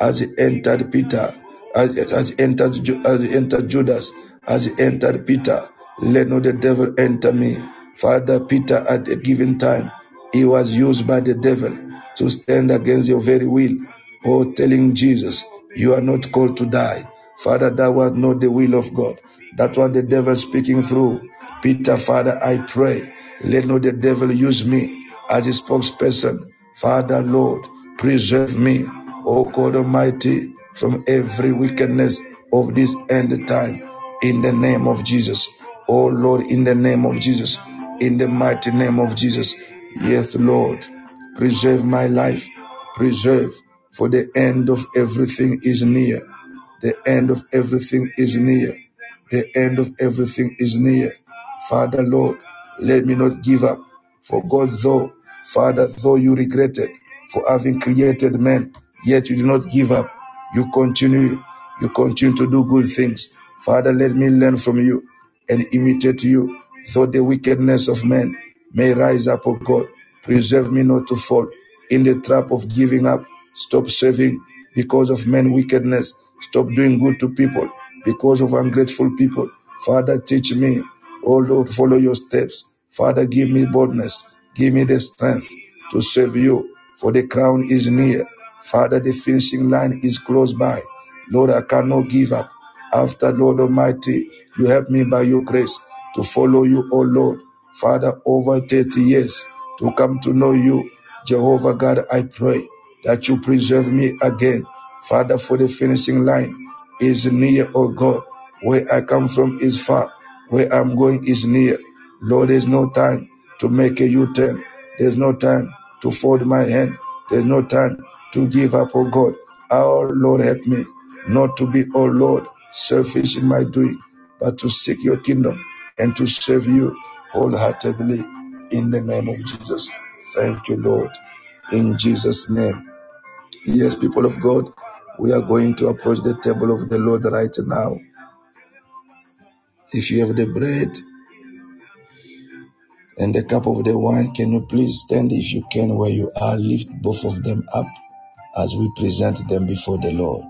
as he entered Peter, as, as he entered, as he entered Judas, as he entered Peter. Let not the devil enter me. Father Peter, at a given time, he was used by the devil to stand against your very will. Oh, telling Jesus, you are not called to die. Father, that was not the will of God. That was the devil speaking through. Peter, Father, I pray, let not the devil use me as a spokesperson. Father, Lord, preserve me, O God Almighty, from every wickedness of this end time. In the name of Jesus. O Lord, in the name of Jesus. In the mighty name of Jesus. Yes, Lord, preserve my life. Preserve, for the end of everything is near. The end of everything is near. The end of everything is near. Father, Lord, let me not give up. For God, though, Father, though you regretted for having created man, yet you do not give up. You continue, you continue to do good things. Father, let me learn from you and imitate you, though the wickedness of men may rise up, O God. Preserve me not to fall in the trap of giving up. Stop serving because of men wickedness. Stop doing good to people because of ungrateful people. Father, teach me. Oh Lord, follow your steps. Father, give me boldness. Give me the strength to serve you, for the crown is near. Father, the finishing line is close by. Lord, I cannot give up. After, Lord Almighty, you help me by your grace to follow you, O Lord. Father, over 30 years to come to know you. Jehovah God, I pray that you preserve me again. Father, for the finishing line is near, O God. Where I come from is far. Where I'm going is near. Lord, there's no time to make a U-turn. There's no time to fold my hand. There's no time to give up, oh God. Our Lord, help me not to be, oh Lord, selfish in my doing, but to seek your kingdom and to serve you wholeheartedly in the name of Jesus. Thank you, Lord. In Jesus' name. Yes, people of God, we are going to approach the table of the Lord right now. If you have the bread and the cup of the wine. Can you please stand if you can where you are? Lift both of them up as we present them before the Lord.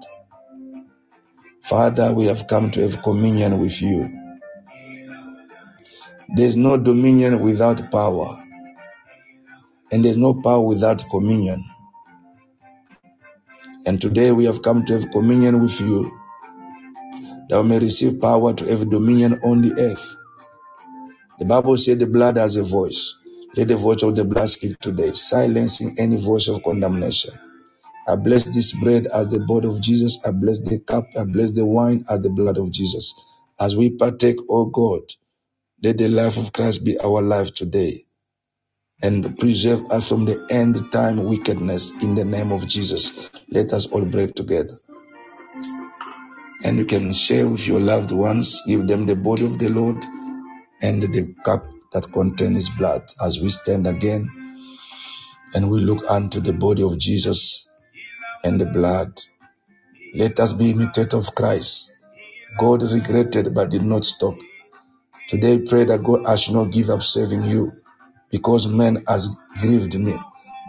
Father, we have come to have communion with you. There's no dominion without power, and there's no power without communion. And today we have come to have communion with you, that we may receive power to have dominion on the earth. The Bible said the blood has a voice. Let the voice of the blood speak today, silencing any voice of condemnation. I bless this bread as the body of Jesus. I bless the cup. I bless the wine as the blood of Jesus. As we partake, O God, let the life of Christ be our life today and preserve us from the end time wickedness in the name of Jesus. Let us all break together. And you can share with your loved ones, give them the body of the Lord and the cup that contains his blood as we stand again and we look unto the body of Jesus and the blood. Let us be imitators of Christ. God regretted but did not stop. Today pray that God I should not give up serving you because man has grieved me,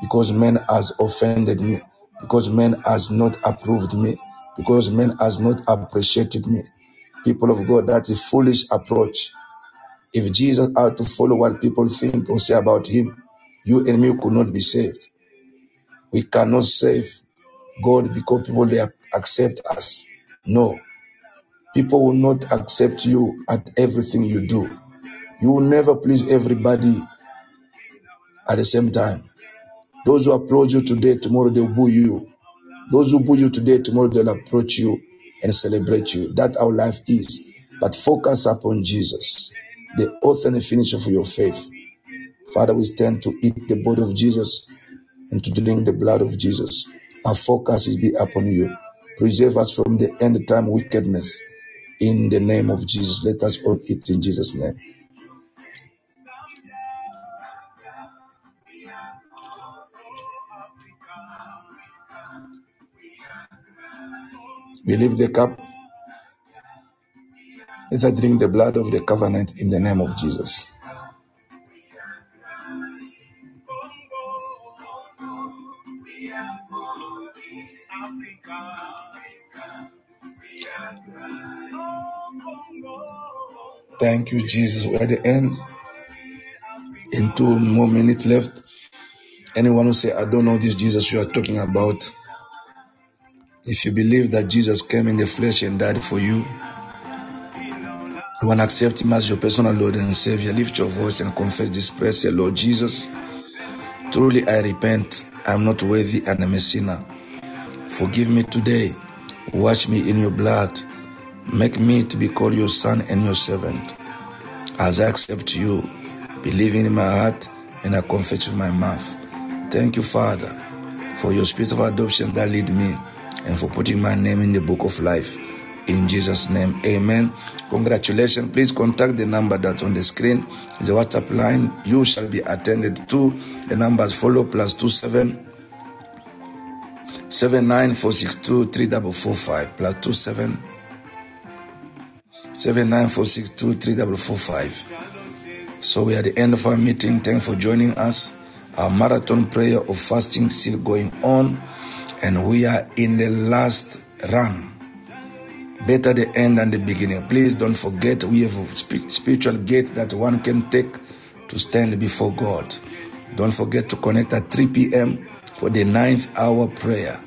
because man has offended me, because man has not approved me, because man has not appreciated me. People of God, that's a foolish approach. If Jesus had to follow what people think or say about him, you and me could not be saved. We cannot save God because people they accept us. No. People will not accept you at everything you do. You will never please everybody at the same time. Those who applaud you today, tomorrow they'll boo you. Those who boo you today, tomorrow they'll approach you and celebrate you. That's how life is. But focus upon Jesus, the author and the finisher for your faith. Father, we stand to eat the body of Jesus and to drink the blood of Jesus. Our focus is be upon you. Preserve us from the end time wickedness. In the name of Jesus, let us all eat in Jesus' name. We leave the cup. Let us drink the blood of the covenant in the name of Jesus. Thank you, Jesus. We're at the end. In two more minutes left. Anyone who say, I don't know this Jesus you are talking about, if you believe that Jesus came in the flesh and died for you, you want to accept him as your personal Lord and Savior, lift your voice and confess this prayer. Say, Lord Jesus, truly I repent. I'm not worthy and I'm a sinner. Forgive me today. Wash me in your blood. Make me to be called your son and your servant. As I accept you, believing in my heart, and I confess with my mouth. Thank you, Father, for your spirit of adoption that lead me and for putting my name in the book of life. In Jesus' name, amen. Congratulations. Please contact the number that's on the screen. It's a WhatsApp line. You shall be attended to. The numbers follow plus two seven seven nine four six two three double four five plus two seven 79462345. So we are at the end of our meeting. Thanks for joining us. Our marathon prayer of fasting still going on, and we are in the last run. Better the end than the beginning. Please don't forget we have a spiritual gate that one can take to stand before God. Don't forget to connect at 3 p.m. for the ninth hour prayer.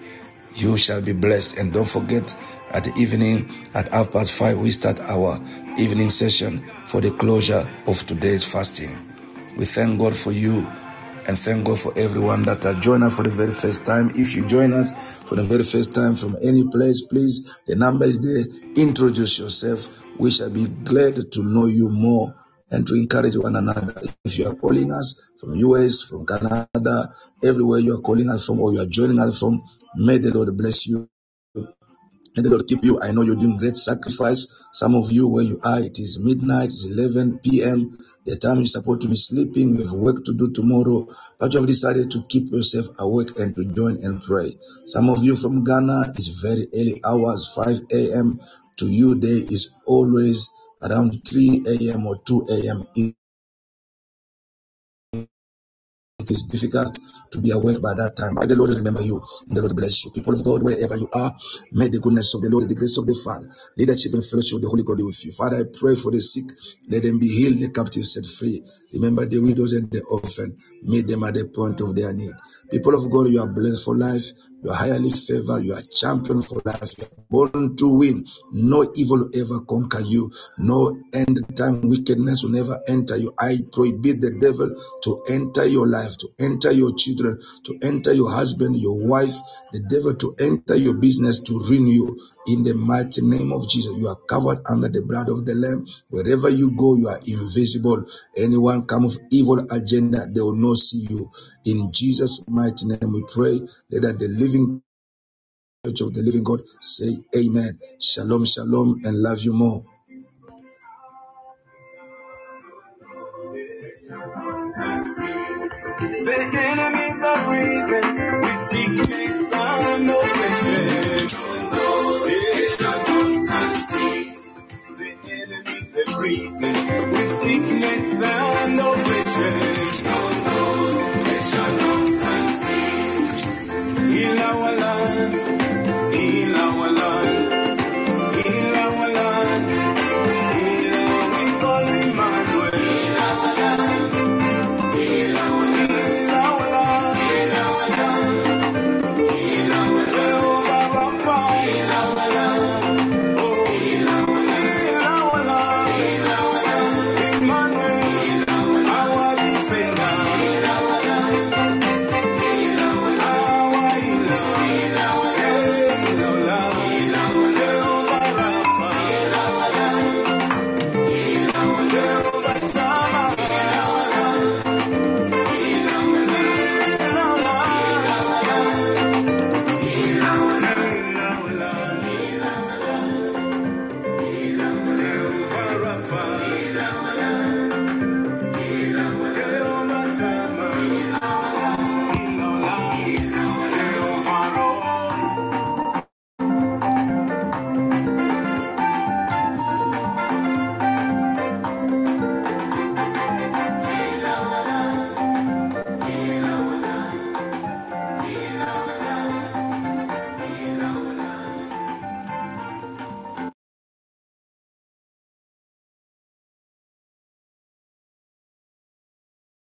You shall be blessed. And don't forget at the evening at half past five, we start our evening session for the closure of today's fasting. We thank God for you and thank God for everyone that has joined us for the very first time. If you join us for the very first time from any place, please, the number is there. Introduce yourself. We shall be glad to know you more and to encourage one another. If you are calling us from US, from Canada, everywhere you are calling us from or you are joining us from, may the Lord bless you. May the Lord keep you. I know you're doing great sacrifice. Some of you, where you are, it is midnight, it's 11 p.m. The time you're supposed to be sleeping, you have work to do tomorrow, but you have decided to keep yourself awake and to join and pray. Some of you from Ghana, it's very early hours, 5 a.m. To you, day is always around 3 a.m. or 2 a.m. It's difficult to be awake by that time, may the Lord remember you and the Lord bless you. People of God, wherever you are, may the goodness of the Lord, the grace of the Father, leadership and fellowship of the Holy Ghost be with you. Father, I pray for the sick. Let them be healed, the captives set free. Remember the widows and the orphan. Meet them at the point of their need. People of God, you are blessed for life. You are highly favored. You are champion for life. You are born to win. No evil will ever conquer you. No end time wickedness will never enter you. I prohibit the devil to enter your life, to enter your children, to enter your husband, your wife, the devil to enter your business, to ruin you. In the mighty name of Jesus, you are covered under the blood of the Lamb. Wherever you go, you are invisible. Anyone come with evil agenda, they will not see you. In Jesus' mighty name, we pray that the living church of the living God say amen. Shalom, shalom, and love you more. The enemies are freezing with sickness and oppression. With sickness and oppression.